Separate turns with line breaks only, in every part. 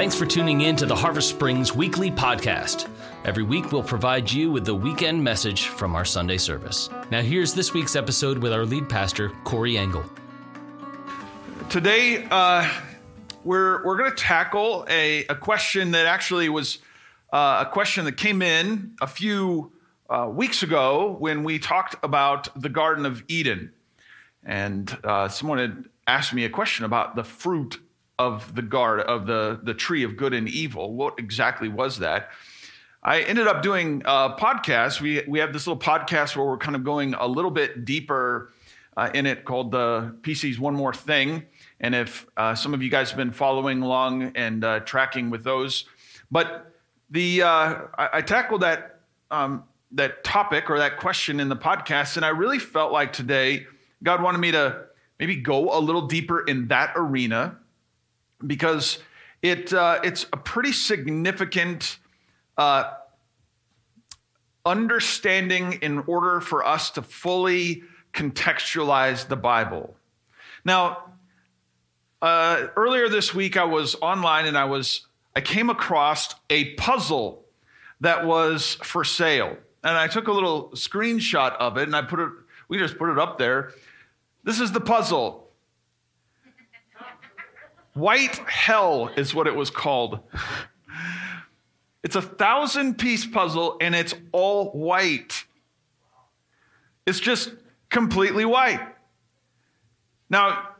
Thanks for tuning in to the Harvest Springs Weekly Podcast. Every week, we'll provide you with the weekend message from our Sunday service. Now, here's this week's episode with our lead pastor, Corey Engel.
Today, uh, we're, we're going to tackle a, a question that actually was uh, a question that came in a few uh, weeks ago when we talked about the Garden of Eden. And uh, someone had asked me a question about the fruit of the guard of the, the tree of good and evil. What exactly was that? I ended up doing a podcast. We, we have this little podcast where we're kind of going a little bit deeper uh, in it called the PC's One More Thing. And if uh, some of you guys have been following along and uh, tracking with those, but the uh, I, I, tackled that um, that topic or that question in the podcast, and I really felt like today God wanted me to maybe go a little deeper in that arena because it, uh, it's a pretty significant uh, understanding in order for us to fully contextualize the Bible. Now, uh, earlier this week, I was online and I was I came across a puzzle that was for sale, and I took a little screenshot of it and I put it. We just put it up there. This is the puzzle. White Hell is what it was called. It's a thousand piece puzzle and it's all white. It's just completely white. Now,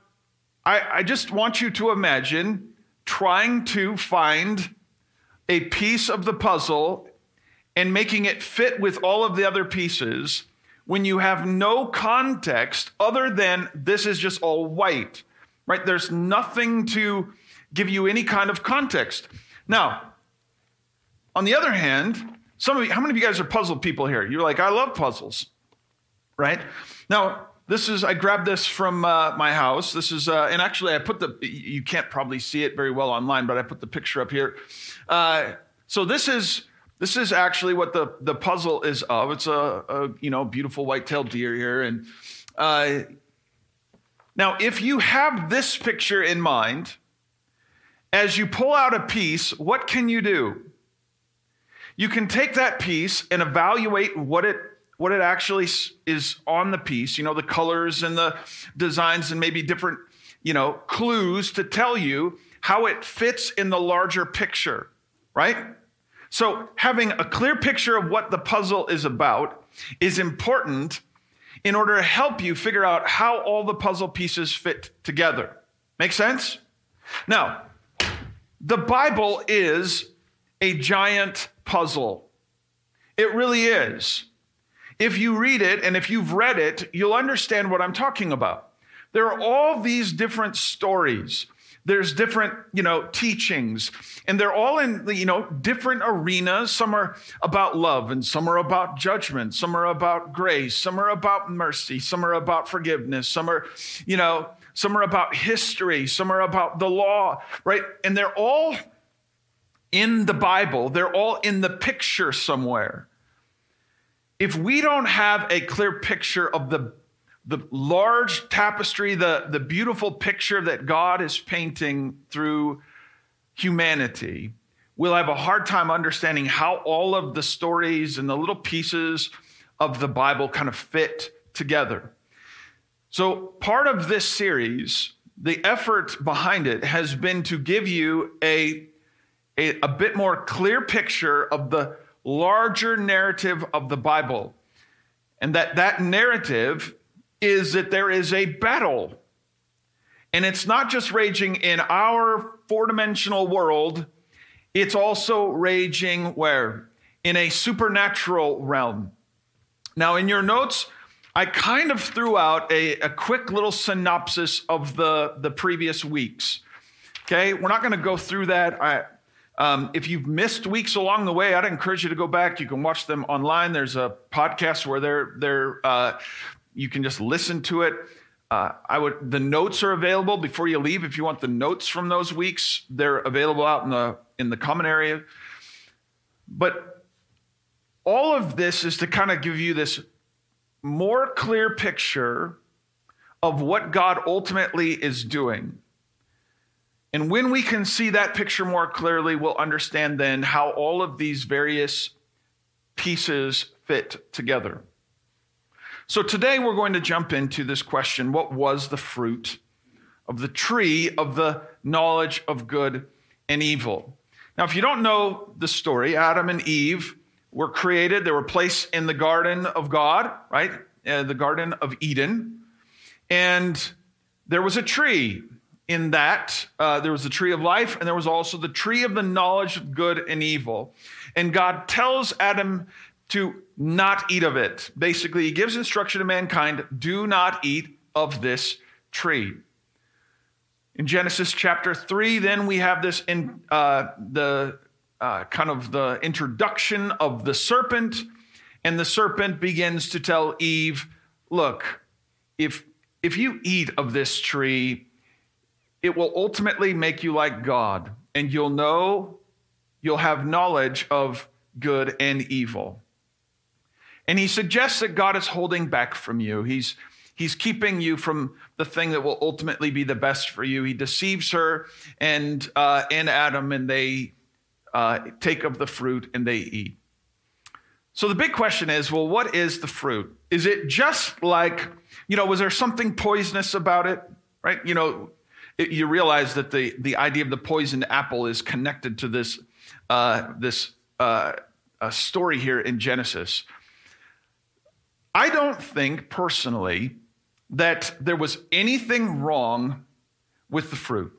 I, I, just want you to imagine trying to find a piece of the puzzle and making it fit with all of the other pieces when you have no context other than this is just all white right? There's nothing to give you any kind of context. Now, on the other hand, some of you, how many of you guys are puzzle people here? You're like, I love puzzles, right? Now, this is, I grabbed this from uh, my house. This is, uh, and actually, I put the, you can't probably see it very well online, but I put the picture up here. Uh, so this is, this is actually what the, the puzzle is of. It's a, a you know, beautiful white-tailed deer here. And uh, now, if you have this picture in mind, as you pull out a piece, what can you do? You can take that piece and evaluate what it what it actually is on the piece, you know, the colors and the designs and maybe different, you know, clues to tell you how it fits in the larger picture, right? So, having a clear picture of what the puzzle is about is important in order to help you figure out how all the puzzle pieces fit together. Make sense? Now, the Bible is a giant puzzle. It really is. If you read it and if you've read it, you'll understand what I'm talking about. There are all these different stories there's different you know teachings. And they're all in you know different arenas. Some are about love and some are about judgment. Some are about grace. Some are about mercy. Some are about forgiveness. Some are you know some are about history. Some are about the law right? And they're all in the bible. They're all in the picture somewhere. If we don't have a clear picture of the the large tapestry, the, the beautiful picture that God is painting through humanity, we'll have a hard time understanding how all of the stories and the little pieces of the Bible kind of fit together. So, part of this series, the effort behind it has been to give you a, a, a bit more clear picture of the larger narrative of the Bible. And that that narrative is that there is a battle. And it's not just raging in our four dimensional world, it's also raging where? In a supernatural realm. Now, in your notes, I kind of threw out a, a quick little synopsis of the, the previous weeks. Okay, we're not going to go through that. I, um, if you've missed weeks along the way, I'd encourage you to go back. You can watch them online. There's a podcast where they're they're uh, you can just listen to it. Uh, I would. The notes are available before you leave. If you want the notes from those weeks, they're available out in the in the common area. But all of this is to kind of give you this more clear picture of what God ultimately is doing. And when we can see that picture more clearly, we'll understand then how all of these various pieces fit together. So today we're going to jump into this question what was the fruit of the tree of the knowledge of good and evil? Now, if you don't know the story, Adam and Eve were created, they were placed in the garden of God, right? Uh, the Garden of Eden. And there was a tree in that. Uh, there was the tree of life, and there was also the tree of the knowledge of good and evil. And God tells Adam to not eat of it. Basically, he gives instruction to mankind do not eat of this tree. In Genesis chapter 3, then we have this in uh, the uh, kind of the introduction of the serpent, and the serpent begins to tell Eve, look, if if you eat of this tree, it will ultimately make you like God, and you'll know, you'll have knowledge of good and evil. And he suggests that God is holding back from you. He's, he's keeping you from the thing that will ultimately be the best for you. He deceives her and, uh, and Adam, and they uh, take of the fruit and they eat. So the big question is well, what is the fruit? Is it just like, you know, was there something poisonous about it? Right? You know, it, you realize that the, the idea of the poisoned apple is connected to this, uh, this uh, story here in Genesis. I don't think personally that there was anything wrong with the fruit.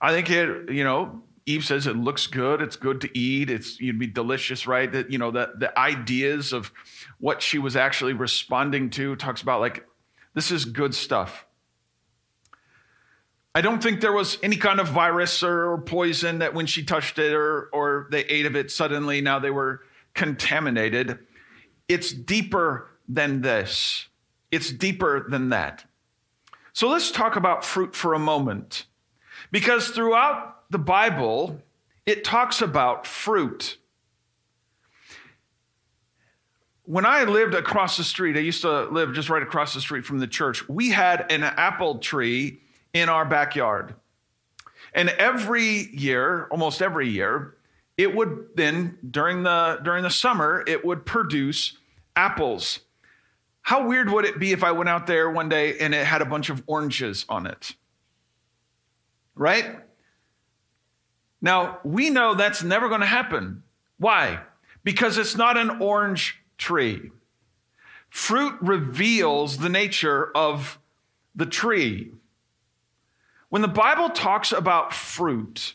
I think it, you know, Eve says it looks good, it's good to eat, it's you'd be delicious, right? That you know, the, the ideas of what she was actually responding to talks about like this is good stuff. I don't think there was any kind of virus or poison that when she touched it or, or they ate of it, suddenly now they were contaminated. It's deeper than this, it's deeper than that. So let's talk about fruit for a moment. Because throughout the Bible, it talks about fruit. When I lived across the street, I used to live just right across the street from the church, we had an apple tree in our backyard. And every year, almost every year, it would then during the during the summer it would produce apples. How weird would it be if I went out there one day and it had a bunch of oranges on it? Right? Now, we know that's never going to happen. Why? Because it's not an orange tree. Fruit reveals the nature of the tree. When the Bible talks about fruit,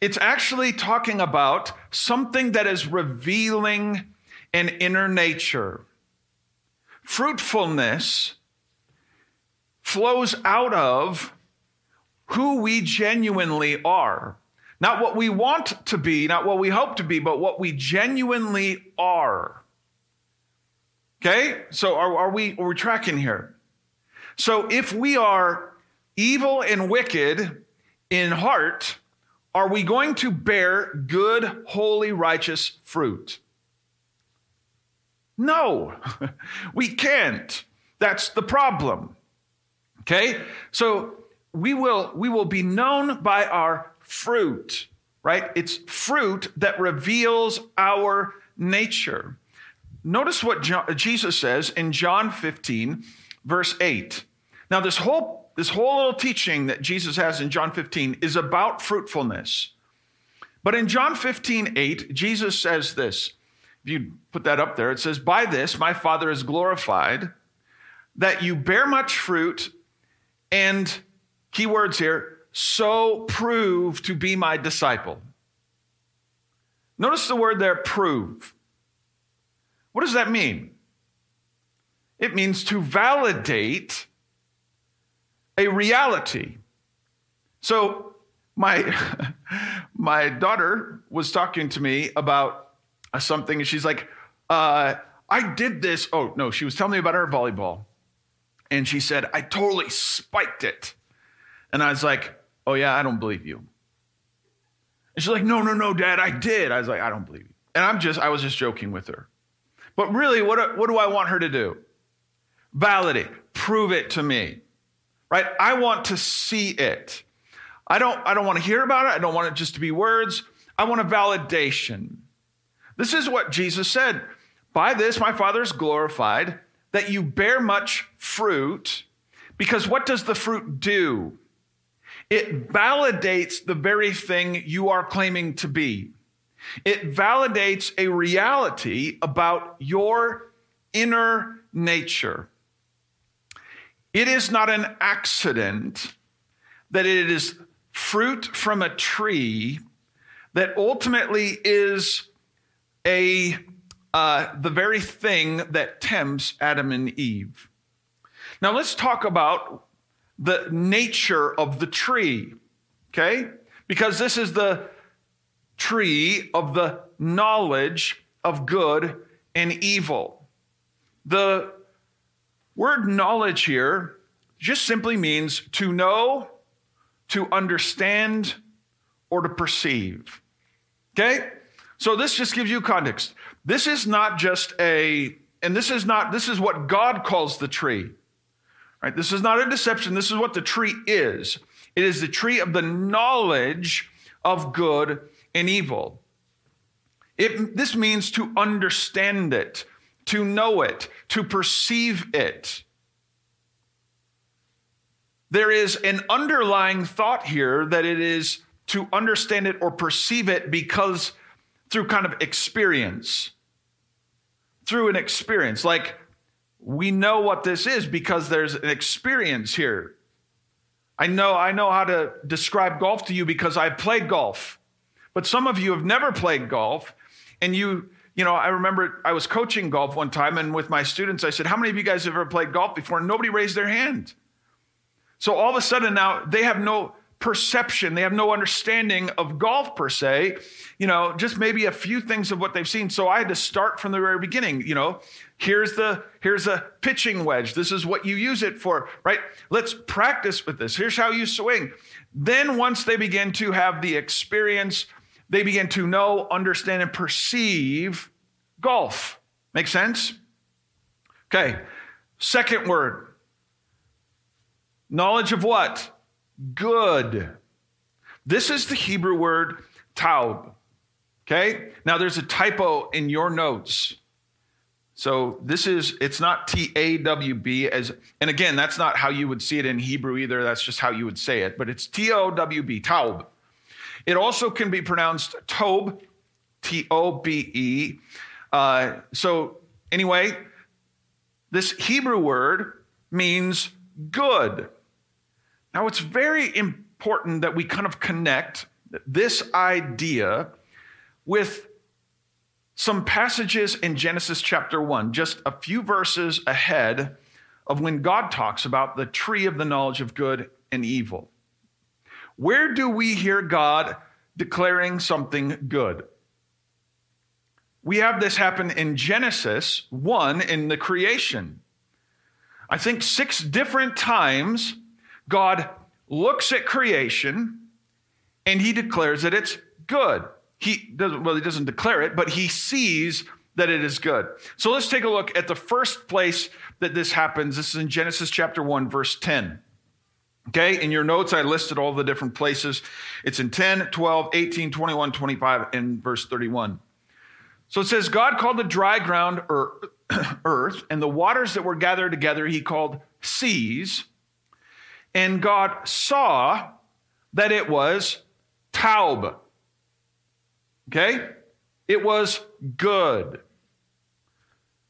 it's actually talking about something that is revealing an inner nature. Fruitfulness flows out of who we genuinely are. Not what we want to be, not what we hope to be, but what we genuinely are. Okay? So are, are we are we tracking here? So if we are evil and wicked in heart, are we going to bear good, holy, righteous fruit? No, we can't. That's the problem. Okay? So we will we will be known by our fruit, right? It's fruit that reveals our nature. Notice what John, Jesus says in John 15 verse 8. Now this whole this whole little teaching that Jesus has in John 15 is about fruitfulness. But in John 15, 8, Jesus says this. If you put that up there, it says, By this my Father is glorified, that you bear much fruit, and key words here, so prove to be my disciple. Notice the word there, prove. What does that mean? It means to validate a reality. So my my daughter was talking to me about something, and she's like, uh, "I did this." Oh no, she was telling me about her volleyball, and she said, "I totally spiked it," and I was like, "Oh yeah, I don't believe you." And she's like, "No, no, no, Dad, I did." I was like, "I don't believe you," and I'm just I was just joking with her, but really, what what do I want her to do? Validate, prove it to me right? I want to see it. I don't, I don't want to hear about it. I don't want it just to be words. I want a validation. This is what Jesus said. By this, my Father is glorified, that you bear much fruit, because what does the fruit do? It validates the very thing you are claiming to be. It validates a reality about your inner nature. It is not an accident that it is fruit from a tree that ultimately is a uh, the very thing that tempts Adam and Eve. Now let's talk about the nature of the tree, okay? Because this is the tree of the knowledge of good and evil. The word knowledge here just simply means to know, to understand, or to perceive. Okay? So this just gives you context. This is not just a, and this is not, this is what God calls the tree. Right? This is not a deception. This is what the tree is. It is the tree of the knowledge of good and evil. It, this means to understand it, to know it, to perceive it. There is an underlying thought here that it is to understand it or perceive it because through kind of experience. Through an experience. Like we know what this is because there's an experience here. I know I know how to describe golf to you because I played golf. But some of you have never played golf and you you know, I remember I was coaching golf one time and with my students I said, "How many of you guys have ever played golf before?" And nobody raised their hand. So all of a sudden now they have no perception. They have no understanding of golf per se, you know, just maybe a few things of what they've seen. So I had to start from the very beginning, you know, here's the here's a pitching wedge. This is what you use it for, right? Let's practice with this. Here's how you swing. Then once they begin to have the experience, they begin to know, understand and perceive golf. Make sense? Okay. Second word. Knowledge of what? Good. This is the Hebrew word taub. Okay? Now there's a typo in your notes. So this is, it's not T A W B as, and again, that's not how you would see it in Hebrew either. That's just how you would say it, but it's T O W B, taub. It also can be pronounced tob, T O B E. Uh, so anyway, this Hebrew word means good. Now, it's very important that we kind of connect this idea with some passages in Genesis chapter 1, just a few verses ahead of when God talks about the tree of the knowledge of good and evil. Where do we hear God declaring something good? We have this happen in Genesis 1 in the creation. I think six different times God looks at creation and he declares that it's good. He doesn't, well, he doesn't declare it, but he sees that it is good. So let's take a look at the first place that this happens. This is in Genesis chapter 1, verse 10. Okay, in your notes, I listed all the different places. It's in 10, 12, 18, 21, 25, and verse 31. So it says, God called the dry ground er, earth, and the waters that were gathered together he called seas. And God saw that it was taub. Okay? It was good.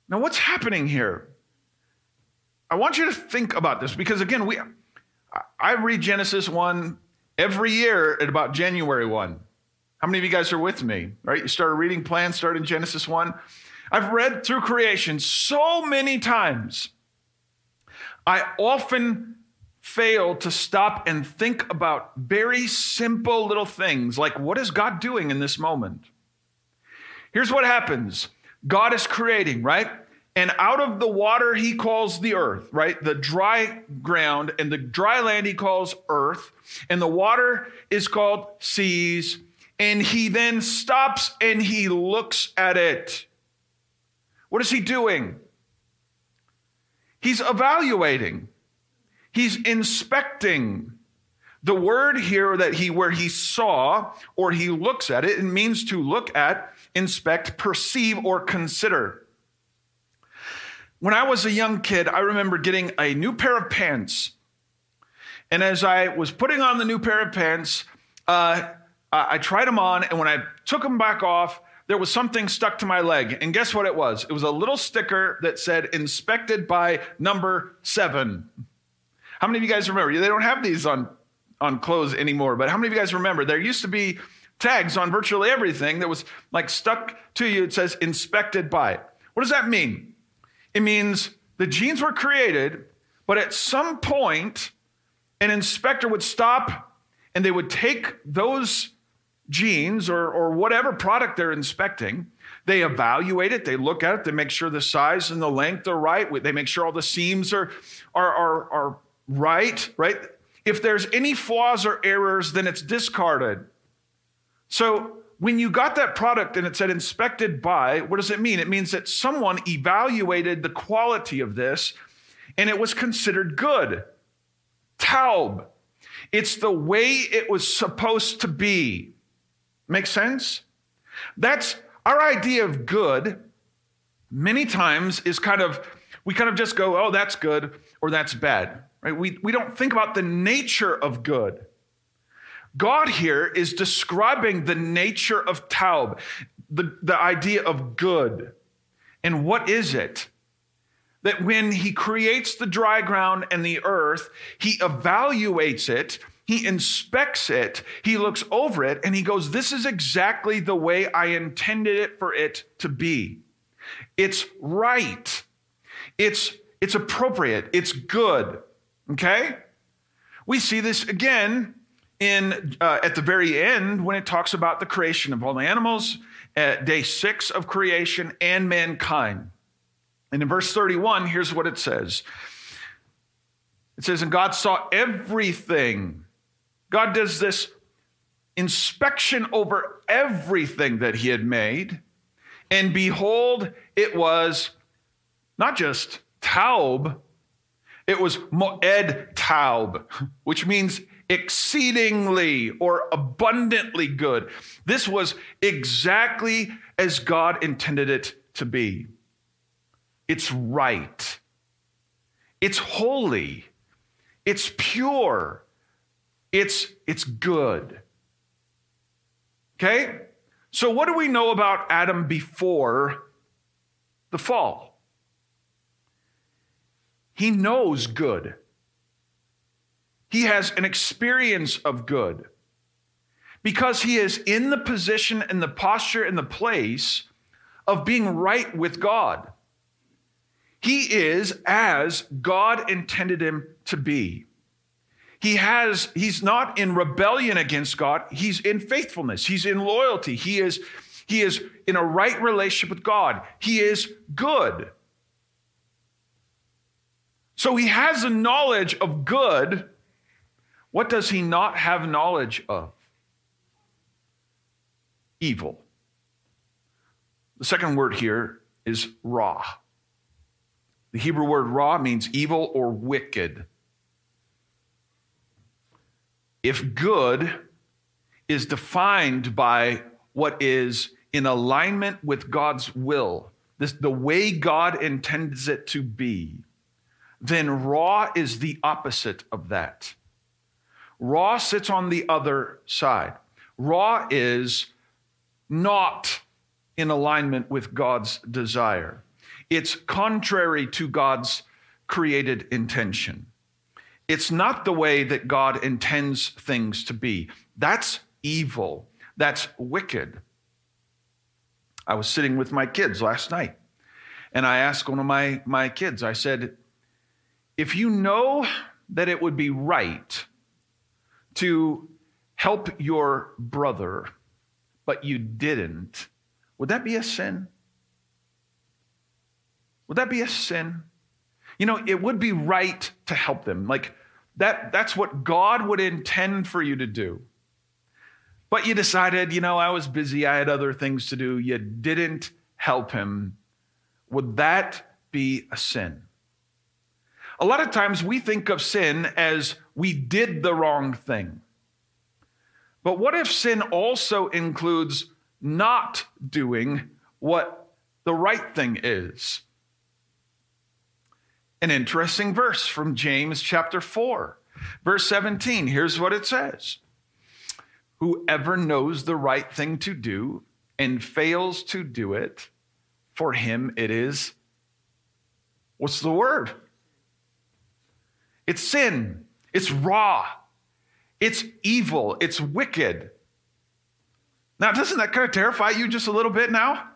Now, what's happening here? I want you to think about this because, again, we, I read Genesis 1 every year at about January 1. How many of you guys are with me? Right? You start a reading plan, start in Genesis 1. I've read through creation so many times. I often fail to stop and think about very simple little things like what is God doing in this moment? Here's what happens God is creating, right? And out of the water, he calls the earth, right? The dry ground and the dry land he calls earth, and the water is called seas. And he then stops and he looks at it. What is he doing? He's evaluating. He's inspecting. The word here that he where he saw or he looks at it, it means to look at, inspect, perceive, or consider. When I was a young kid, I remember getting a new pair of pants. And as I was putting on the new pair of pants, uh, I tried them on, and when I took them back off, there was something stuck to my leg. And guess what it was? It was a little sticker that said, inspected by number seven. How many of you guys remember? They don't have these on, on clothes anymore, but how many of you guys remember? There used to be tags on virtually everything that was like stuck to you. It says inspected by. What does that mean? It means the jeans were created, but at some point, an inspector would stop and they would take those jeans or, or whatever product they're inspecting. They evaluate it, they look at it, they make sure the size and the length are right, they make sure all the seams are, are, are, are right, right? If there's any flaws or errors, then it's discarded. So when you got that product and it said inspected by, what does it mean? It means that someone evaluated the quality of this and it was considered good. Taub. It's the way it was supposed to be. Make sense? That's our idea of good, many times is kind of, we kind of just go, oh, that's good or that's bad, right? We, we don't think about the nature of good. God here is describing the nature of Taub, the, the idea of good. And what is it? That when he creates the dry ground and the earth, he evaluates it he inspects it, he looks over it, and he goes, This is exactly the way I intended it for it to be. It's right. It's, it's appropriate. It's good. Okay? We see this again in uh, at the very end when it talks about the creation of all the animals at day six of creation and mankind. And in verse 31, here's what it says. It says, And God saw everything God does this inspection over everything that he had made. And behold, it was not just taub, it was moed taub, which means exceedingly or abundantly good. This was exactly as God intended it to be. It's right, it's holy, it's pure, it's, it's good. Okay? So, what do we know about Adam before the fall? He knows good. He has an experience of good because he is in the position and the posture and the place of being right with God. He is as God intended him to be. He has, he's not in rebellion against God. He's in faithfulness. He's in loyalty. He is, he is in a right relationship with God. He is good. So he has a knowledge of good. What does he not have knowledge of? Evil. The second word here is ra. The Hebrew word ra means evil or wicked. If good is defined by what is in alignment with God's will, this, the way God intends it to be, then ra is the opposite of that. Ra sits on the other side. Ra is not in alignment with God's desire. It's contrary to God's created intention. It's not the way that God intends things to be. That's evil. That's wicked. I was sitting with my kids last night, and I asked one of my, my kids, I said, if you know that it would be right to help your brother, but you didn't, would that be a sin? Would that be a sin? You know, it would be right to help them. Like, that, that's what God would intend for you to do. But you decided, you know, I was busy, I had other things to do, you didn't help him. Would that be a sin? A lot of times we think of sin as we did the wrong thing. But what if sin also includes not doing what the right thing is? An interesting verse from James chapter 4, verse 17. Here's what it says Whoever knows the right thing to do and fails to do it, for him it is, what's the word? It's sin, it's ra, it's evil, it's wicked. Now, doesn't that kind of terrify you just a little bit now?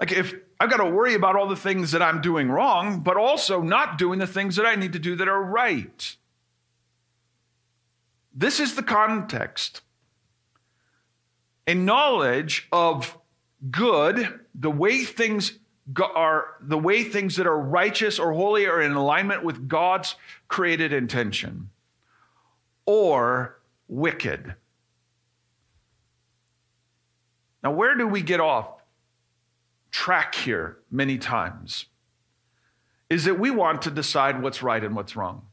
Like, if I've got to worry about all the things that I'm doing wrong, but also not doing the things that I need to do that are right. This is the context. A knowledge of good, the way things are, the way things that are righteous or holy are in alignment with God's created intention, or wicked. Now, where do we get off track here many times? Is that we want to decide what's right and what's wrong.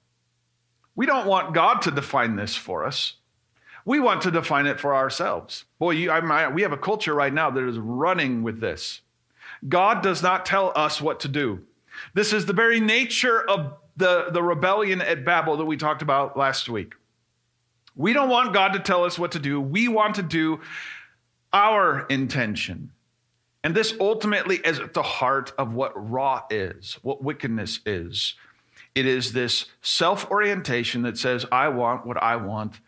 We don't want God to define this for us. We want to define it for ourselves. Boy, you, I, we have a culture right now that is running with this. God does not tell us what to do. This is the very nature of the, the rebellion at Babel that we talked about last week. We don't want God to tell us what to do. We want to do our intention. And this ultimately is at the heart of what ra is, what wickedness is. It is this self orientation that says, I want what I want,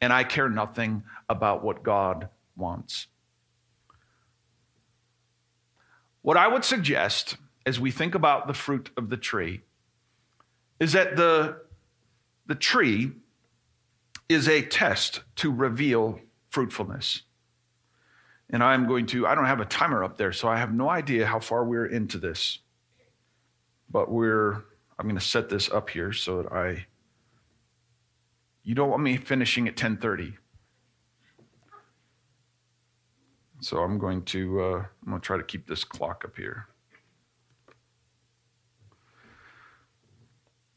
and I care nothing about what God wants. What I would suggest as we think about the fruit of the tree is that the, the tree is a test to reveal fruitfulness. And I'm going to, I don't have a timer up there, so I have no idea how far we're into this. But we're I'm going to set this up here so that I you don't want me finishing at 10:30. So I'm going to uh, I'm going to try to keep this clock up here.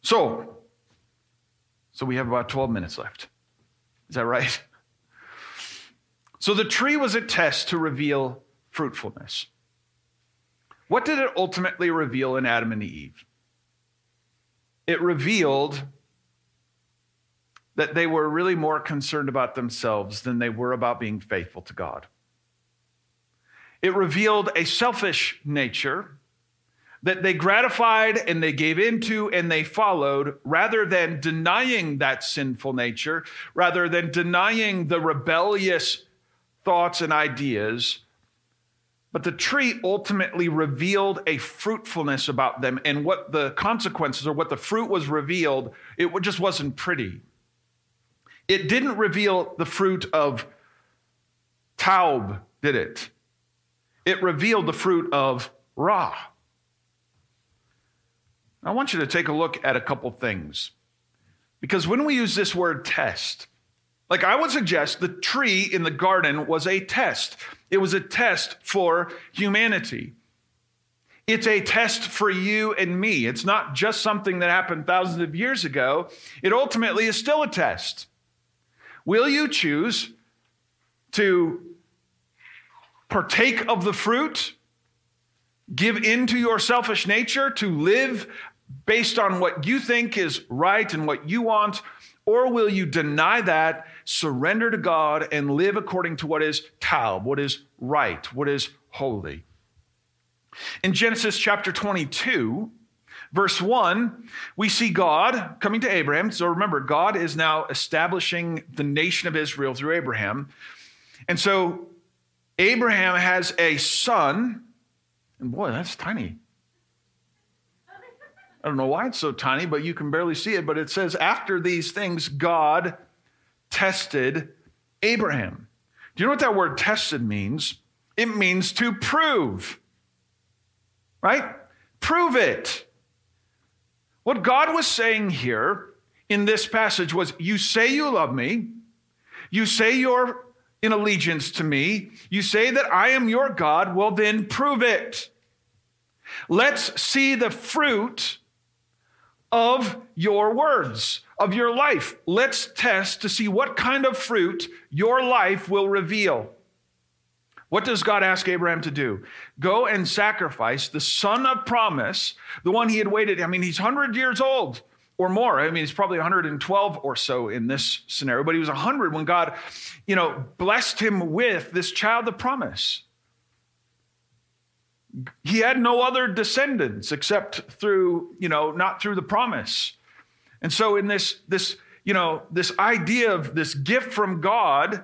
So so we have about 12 minutes left. Is that right? So the tree was a test to reveal fruitfulness. What did it ultimately reveal in Adam and Eve? it revealed that they were really more concerned about themselves than they were about being faithful to God. It revealed a selfish nature that they gratified and they gave into and they followed rather than denying that sinful nature, rather than denying the rebellious thoughts and ideas but the tree ultimately revealed a fruitfulness about them, and what the consequences or what the fruit was revealed, it just wasn't pretty. It didn't reveal the fruit of taub, did it? It revealed the fruit of ra. I want you to take a look at a couple things. Because when we use this word test, like I would suggest the tree in the garden was a test. It was a test for humanity. It's a test for you and me. It's not just something that happened thousands of years ago. It ultimately is still a test. Will you choose to partake of the fruit, give into your selfish nature, to live based on what you think is right and what you want, or will you deny that, surrender to God, and live according to what is taub, what is right, what is holy? In Genesis chapter 22, verse 1, we see God coming to Abraham. So remember, God is now establishing the nation of Israel through Abraham. And so Abraham has a son, and boy, that's tiny. I don't know why it's so tiny, but you can barely see it. But it says, after these things, God tested Abraham. Do you know what that word tested means? It means to prove, right? Prove it. What God was saying here in this passage was you say you love me, you say you're in allegiance to me, you say that I am your God, well, then prove it. Let's see the fruit of your words, of your life. Let's test to see what kind of fruit your life will reveal. What does God ask Abraham to do? Go and sacrifice the son of promise, the one he had waited. I mean, he's 100 years old or more. I mean, he's probably 112 or so in this scenario, but he was 100 when God, you know, blessed him with this child of promise. He had no other descendants except through, you know, not through the promise. And so in this this, you know, this idea of this gift from God,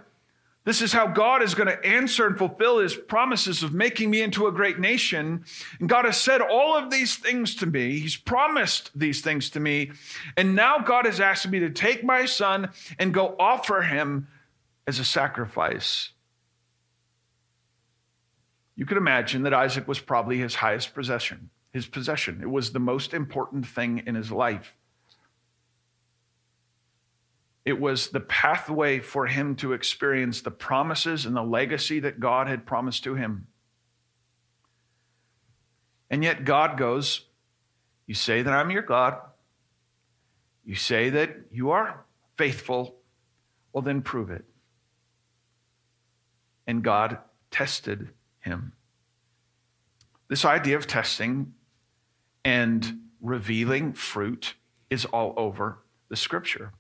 this is how God is going to answer and fulfill his promises of making me into a great nation. And God has said all of these things to me. He's promised these things to me. And now God has asked me to take my son and go offer him as a sacrifice. You could imagine that Isaac was probably his highest possession, his possession. It was the most important thing in his life. It was the pathway for him to experience the promises and the legacy that God had promised to him. And yet God goes, You say that I'm your God. You say that you are faithful. Well, then prove it. And God tested him. This idea of testing and revealing fruit is all over the scripture.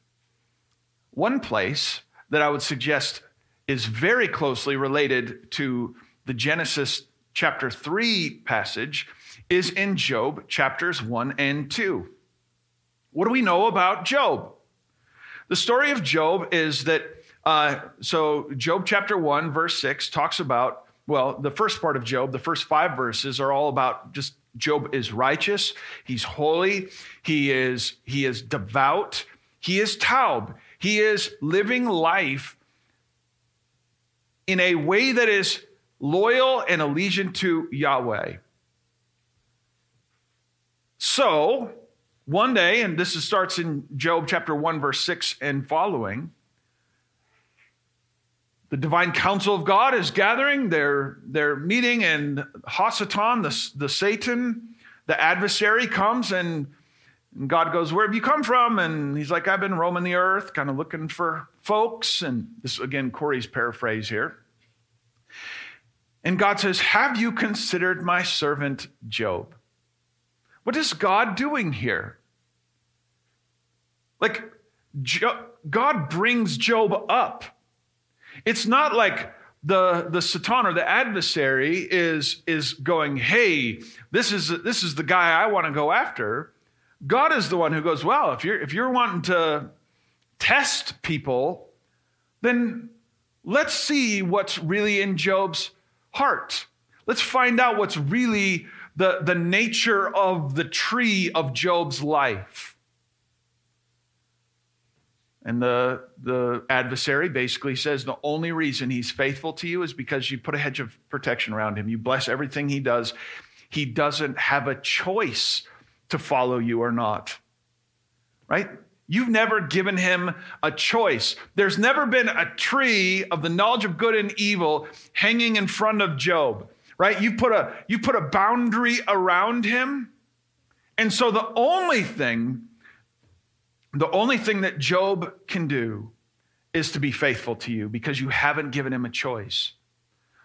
One place that I would suggest is very closely related to the Genesis chapter 3 passage is in Job chapters 1 and 2. What do we know about Job? The story of Job is that, uh, so Job chapter 1, verse 6 talks about, well, the first part of Job, the first five verses are all about just Job is righteous, he's holy, he is, he is devout, he is taub. He is living life in a way that is loyal and allegiant to Yahweh. So, one day, and this starts in Job chapter 1, verse 6 and following, the divine council of God is gathering. They're, they're meeting, and Hasatan, the, the Satan, the adversary, comes and and God goes, Where have you come from? And he's like, I've been roaming the earth, kind of looking for folks. And this, again, Corey's paraphrase here. And God says, Have you considered my servant Job? What is God doing here? Like, God brings Job up. It's not like the, the Satan or the adversary is, is going, Hey, this is, this is the guy I want to go after. God is the one who goes, well, if you're, if you're wanting to test people, then let's see what's really in Job's heart. Let's find out what's really the, the nature of the tree of Job's life. And the, the adversary basically says the only reason he's faithful to you is because you put a hedge of protection around him. You bless everything he does. He doesn't have a choice to follow you or not. Right? You've never given him a choice. There's never been a tree of the knowledge of good and evil hanging in front of Job. Right? You put a you put a boundary around him. And so the only thing the only thing that Job can do is to be faithful to you because you haven't given him a choice.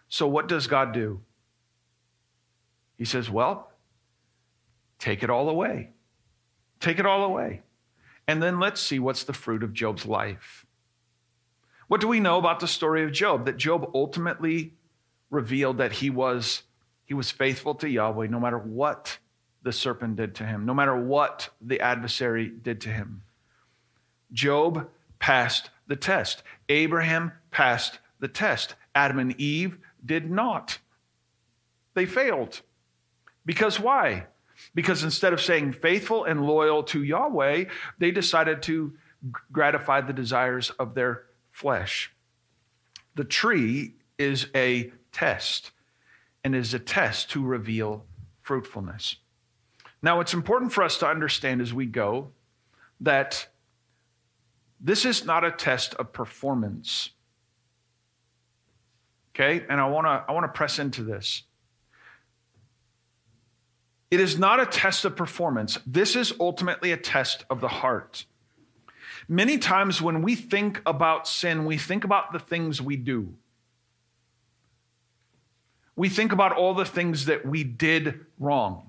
So what does God do? He says, "Well, Take it all away. Take it all away. And then let's see what's the fruit of Job's life. What do we know about the story of Job? That Job ultimately revealed that he was, he was faithful to Yahweh no matter what the serpent did to him, no matter what the adversary did to him. Job passed the test. Abraham passed the test. Adam and Eve did not. They failed. Because why? Because instead of saying faithful and loyal to Yahweh, they decided to gratify the desires of their flesh. The tree is a test and is a test to reveal fruitfulness. Now, it's important for us to understand as we go that this is not a test of performance. Okay? And I want to I want to press into this It is not a test of performance. This is ultimately a test of the heart. Many times when we think about sin, we think about the things we do. We think about all the things that we did wrong.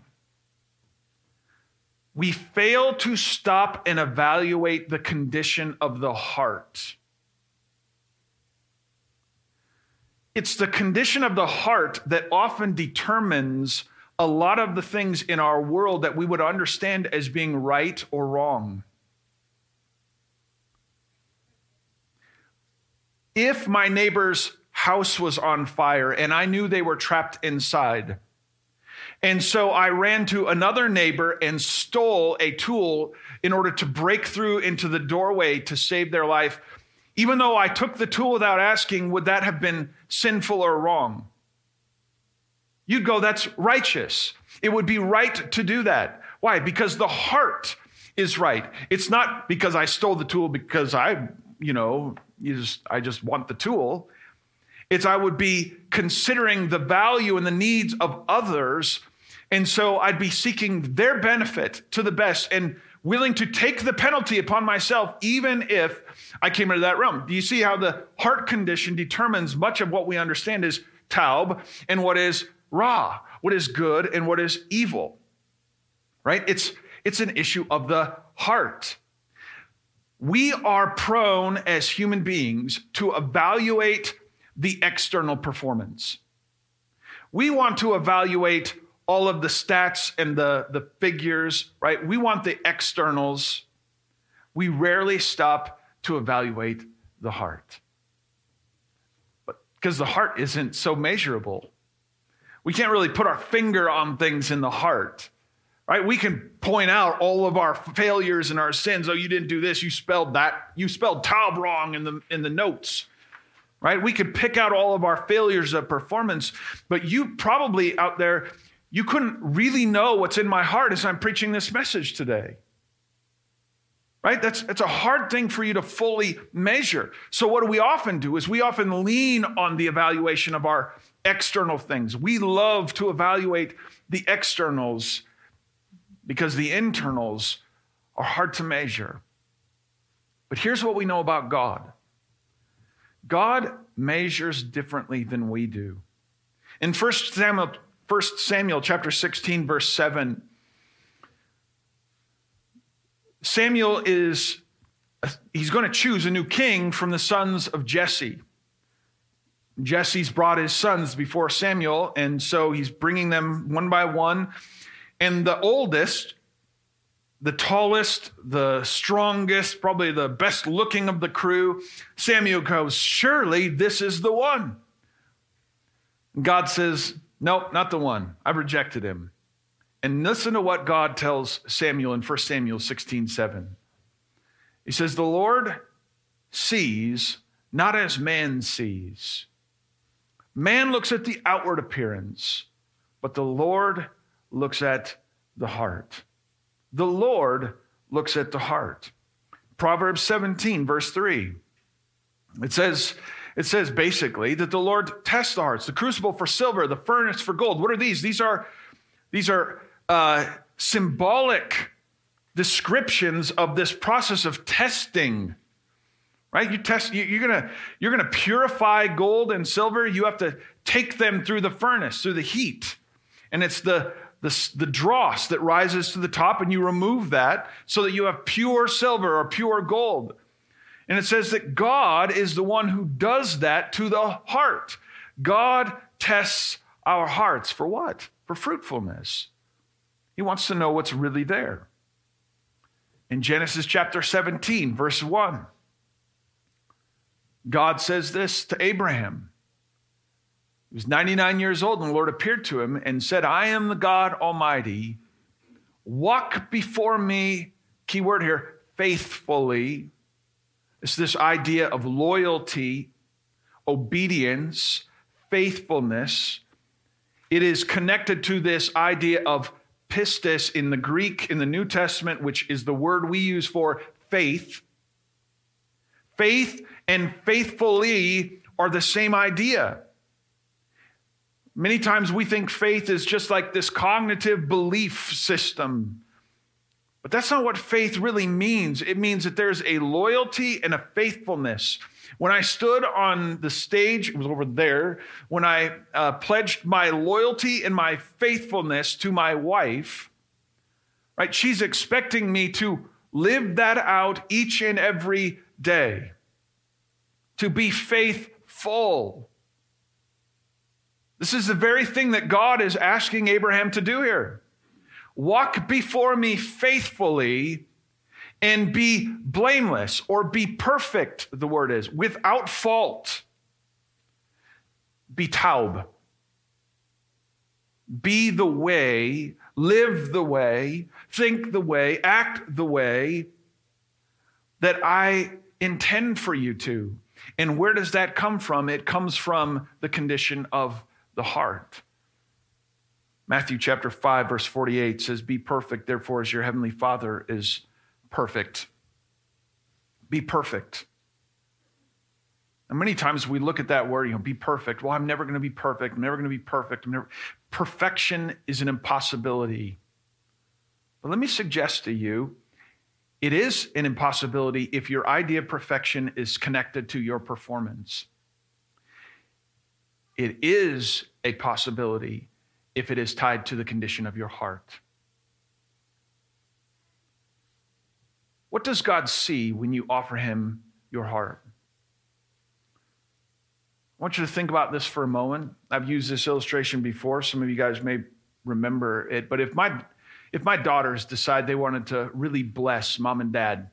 We fail to stop and evaluate the condition of the heart. It's the condition of the heart that often determines a lot of the things in our world that we would understand as being right or wrong. If my neighbor's house was on fire and I knew they were trapped inside, and so I ran to another neighbor and stole a tool in order to break through into the doorway to save their life, even though I took the tool without asking, would that have been sinful or wrong? You'd go, that's righteous. It would be right to do that. Why? Because the heart is right. It's not because I stole the tool because I, you know, you just, I just want the tool. It's I would be considering the value and the needs of others. And so I'd be seeking their benefit to the best and willing to take the penalty upon myself, even if I came into that realm. Do you see how the heart condition determines much of what we understand is tov and what is ra, what is good and what is evil? Right? It's, it's an issue of the heart. We are prone as human beings to evaluate the external performance. We want to evaluate all of the stats and the, the figures, right? We want the externals. We rarely stop to evaluate the heart. Because the heart isn't so measurable. We can't really put our finger on things in the heart. Right? We can point out all of our failures and our sins. Oh, you didn't do this, you spelled that, you spelled tov wrong in the in the notes right? We could pick out all of our failures of performance, but you probably out there, you couldn't really know what's in my heart as I'm preaching this message today. Right? That's, that's a hard thing for you to fully measure. So, what do we often do is we often lean on the evaluation of our external things. We love to evaluate the externals because the internals are hard to measure. But here's what we know about God God measures differently than we do. In 1 Samuel, 1 Samuel chapter 16, verse 7, Samuel is he's going to choose a new king from the sons of Jesse. Jesse's brought his sons before Samuel, and so he's bringing them one by one. And the oldest, the tallest, the strongest, probably the best looking of the crew, Samuel goes, Surely this is the one. God says, Nope, not the one. I've rejected him. And listen to what God tells Samuel in 1 Samuel 16 7. He says, The Lord sees not as man sees. Man looks at the outward appearance, but the Lord looks at the heart. The Lord looks at the heart. Proverbs 17, verse 3. It says, it says basically that the Lord tests the hearts, the crucible for silver, the furnace for gold. What are these? These are, these are uh, symbolic descriptions of this process of testing. Right? You test, you're gonna, you're gonna purify gold and silver. You have to take them through the furnace, through the heat. And it's the the, the dross that rises to the top, and you remove that so that you have pure silver or pure gold. And it says that God is the one who does that to the heart. God tests our hearts for what? For fruitfulness. He wants to know what's really there. In Genesis chapter 17, verse 1, God says this to Abraham he was 99 years old, and the Lord appeared to him and said, I am the God Almighty. Walk before me, key word here, faithfully. It's this idea of loyalty, obedience, faithfulness. It is connected to this idea of pistis in the Greek in the New Testament, which is the word we use for faith. Faith and faithfully are the same idea. Many times we think faith is just like this cognitive belief system. But that's not what faith really means. It means that there's a loyalty and a faithfulness. When I stood on the stage, it was over there, when I uh, pledged my loyalty and my faithfulness to my wife, right, she's expecting me to live that out each and every day, to be faithful. This is the very thing that God is asking Abraham to do here. Walk before me faithfully and be blameless or be perfect, the word is, without fault. Be tov. Be the way, live the way, think the way, act the way that I intend for you to. And where does that come from? It comes from the condition of the heart. Matthew chapter 5 verse 48 says be perfect therefore as your heavenly Father is perfect. Be perfect. And many times we look at that word, you know, be perfect. Well, I'm never going to be perfect. I'm never going to be perfect. Never... Perfection is an impossibility. But let me suggest to you, it is an impossibility if your idea of perfection is connected to your performance it is a possibility if it is tied to the condition of your heart. What does God see when you offer Him your heart? I want you to think about this for a moment. I've used this illustration before. Some of you guys may remember it, but if my if my daughters decide they wanted to really bless mom and dad,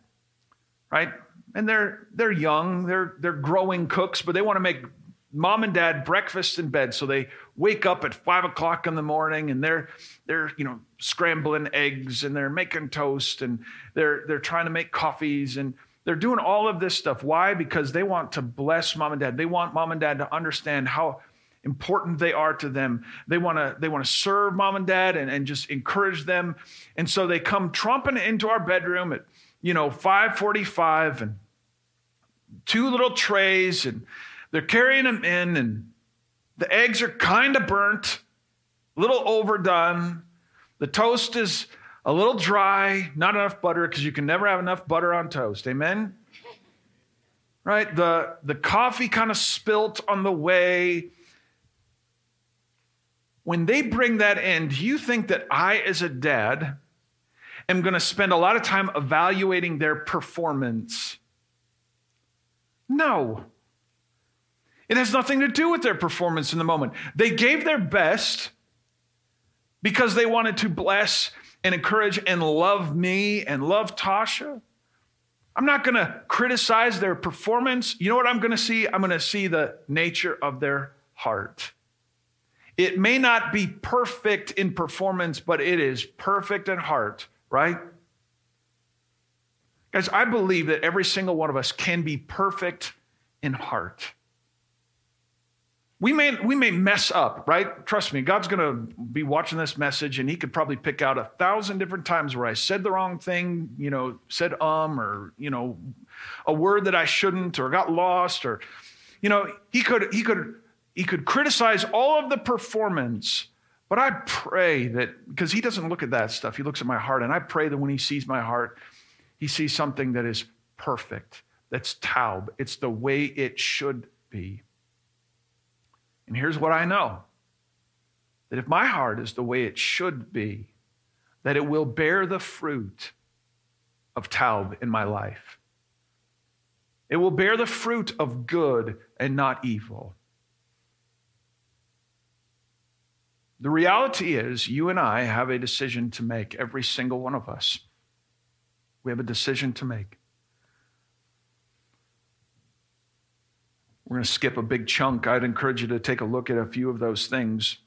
right? And they're they're young, they're they're growing cooks, but they want to make mom and dad breakfast in bed. So they wake up at five o'clock in the morning and they're they're you know scrambling eggs and they're making toast and they're they're trying to make coffees and they're doing all of this stuff. Why? Because they want to bless mom and dad. They want mom and dad to understand how important they are to them. They want to they want to serve mom and dad and, and just encourage them. And so they come tromping into our bedroom at you know 545 and two little trays and they're carrying them in, and the eggs are kind of burnt, a little overdone. The toast is a little dry, not enough butter, because you can never have enough butter on toast. Amen? Right? The, the coffee kind of spilt on the way. When they bring that in, do you think that I, as a dad, am going to spend a lot of time evaluating their performance? No. It has nothing to do with their performance in the moment. They gave their best because they wanted to bless and encourage and love me and love Tasha. I'm not going to criticize their performance. You know what I'm going to see? I'm going to see the nature of their heart. It may not be perfect in performance, but it is perfect in heart, right? Guys, I believe that every single one of us can be perfect in heart. We may, we may mess up, right? Trust me, God's going to be watching this message and he could probably pick out a thousand different times where I said the wrong thing, you know, said um or, you know, a word that I shouldn't or got lost or, you know, he could, he could, he could criticize all of the performance. But I pray that, because he doesn't look at that stuff, he looks at my heart. And I pray that when he sees my heart, he sees something that is perfect, that's tov. It's the way it should be. And here's what I know that if my heart is the way it should be, that it will bear the fruit of Tov in my life. It will bear the fruit of good and not evil. The reality is, you and I have a decision to make, every single one of us. We have a decision to make. We're going to skip a big chunk. I'd encourage you to take a look at a few of those things.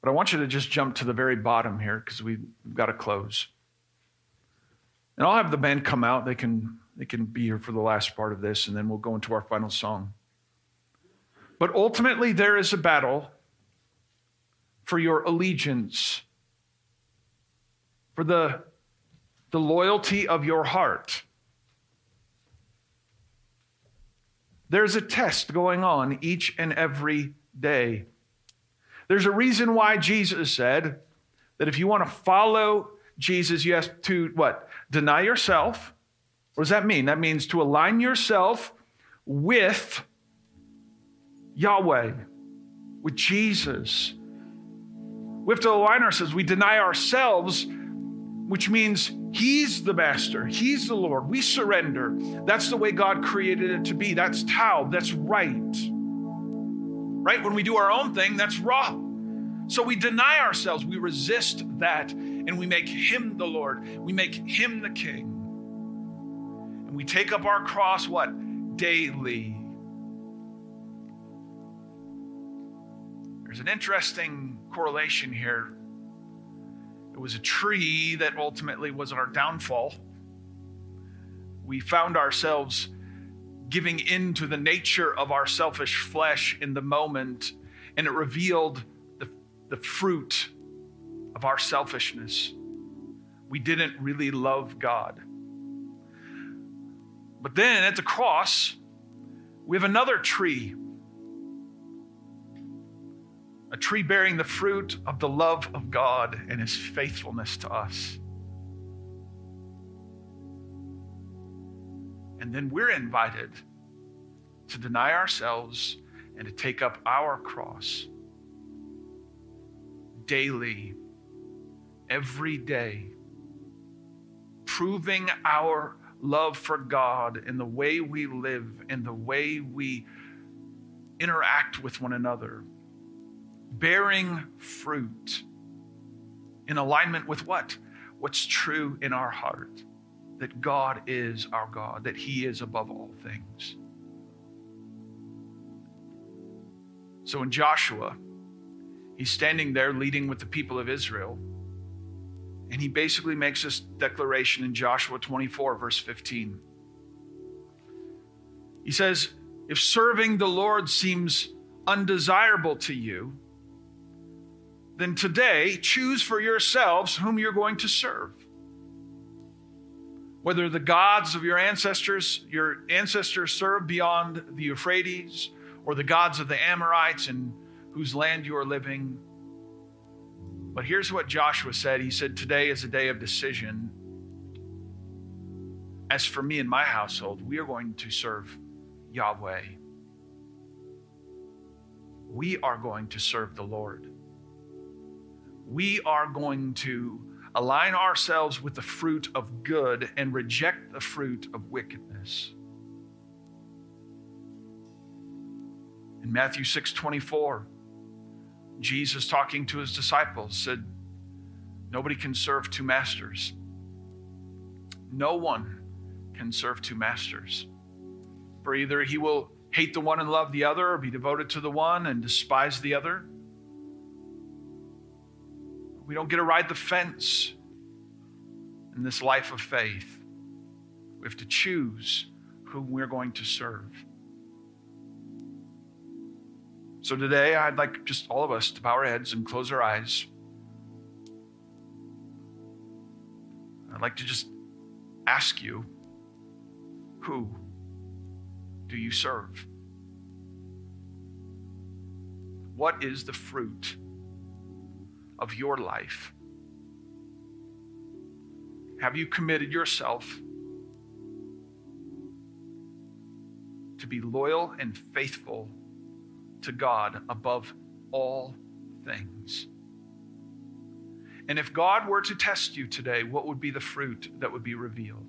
But I want you to just jump to the very bottom here because we've got to close. And I'll have the band come out. They can, they can be here for the last part of this, and then we'll go into our final song. But ultimately, there is a battle for your allegiance, for the, the loyalty of your heart. There's a test going on each and every day. There's a reason why Jesus said that if you want to follow Jesus, you have to what? Deny yourself. What does that mean? That means to align yourself with Yahweh, with Jesus. We have to align ourselves. We deny ourselves, which means He's the master, He's the Lord. We surrender. That's the way God created it to be. That's Tov, that's right. Right? When we do our own thing, that's wrong. So we deny ourselves, we resist that, and we make Him the Lord. We make Him the King. And we take up our cross, what? Daily. There's an interesting correlation here it was a tree that ultimately was our downfall. We found ourselves giving in to the nature of our selfish flesh in the moment, and it revealed the, the fruit of our selfishness. We didn't really love God. But then at the cross, we have another tree a tree bearing the fruit of the love of God and his faithfulness to us. And then we're invited to deny ourselves and to take up our cross daily, every day, proving our love for God in the way we live, in the way we interact with one another bearing fruit in alignment with what? What's true in our heart that God is our God, that He is above all things. So in Joshua, he's standing there leading with the people of Israel. And he basically makes this declaration in Joshua 24, verse 15. He says, If serving the Lord seems undesirable to you, then today choose for yourselves whom you're going to serve. Whether the gods of your ancestors, your ancestors served beyond the Euphrates, or the gods of the Amorites in whose land you are living. But here's what Joshua said He said, Today is a day of decision. As for me and my household, we are going to serve Yahweh. We are going to serve the Lord we are going to align ourselves with the fruit of good and reject the fruit of wickedness. In Matthew 6 24, Jesus talking to his disciples said, Nobody can serve two masters. No one can serve two masters. For either he will hate the one and love the other, or be devoted to the one and despise the other. We don't get to ride the fence in this life of faith. We have to choose whom we're going to serve. So today, I'd like just all of us to bow our heads and close our eyes. I'd like to just ask you who do you serve? What is the fruit? Of your life? Have you committed yourself to be loyal and faithful to God above all things? And if God were to test you today, what would be the fruit that would be revealed?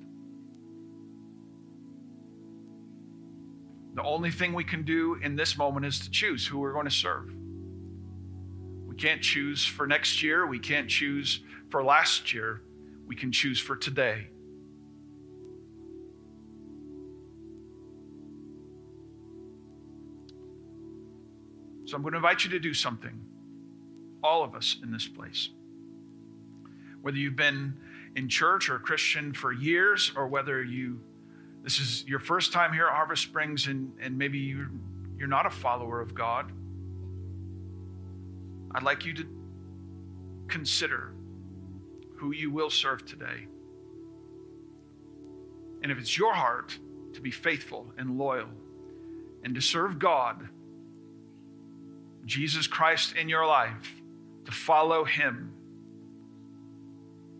The only thing we can do in this moment is to choose who we're going to serve can't choose for next year. We can't choose for last year. We can choose for today. So I'm going to invite you to do something, all of us in this place. Whether you've been in church or a Christian for years, or whether you this is your first time here at Harvest Springs and, and maybe you, you're not a follower of God. I'd like you to consider who you will serve today. And if it's your heart to be faithful and loyal and to serve God, Jesus Christ in your life, to follow him,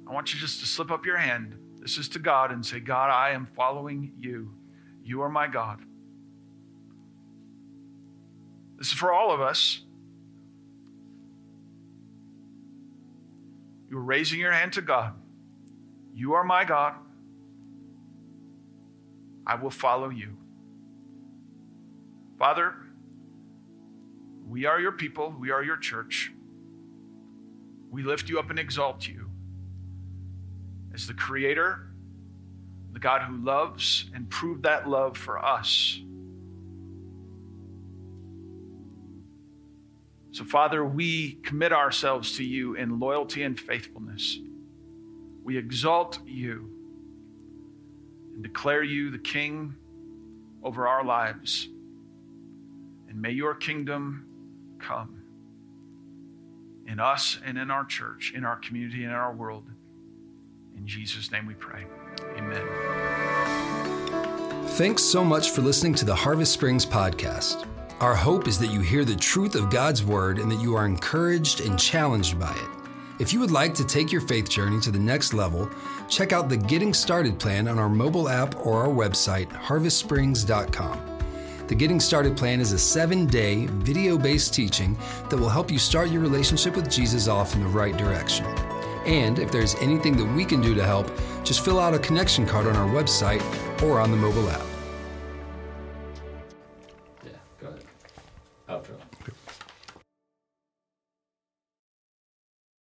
I want you just to slip up your hand. This is to God and say, God, I am following you. You are my God. This is for all of us. You're raising your hand to God. You are my God. I will follow you. Father, we are your people. We are your church. We lift you up and exalt you as the Creator, the God who loves and proved that love for us. So, Father, we commit ourselves to you in loyalty and faithfulness. We exalt you and declare you the King over our lives. And may your kingdom come in us and in our church, in our community, and in our world. In Jesus' name we pray. Amen.
Thanks so much for listening to the Harvest Springs podcast. Our hope is that you hear the truth of God's Word and that you are encouraged and challenged by it. If you would like to take your faith journey to the next level, check out the Getting Started plan on our mobile app or our website, harvestsprings.com. The Getting Started plan is a seven day, video based teaching that will help you start your relationship with Jesus off in the right direction. And if there's anything that we can do to help, just fill out a connection card on our website or on the mobile app.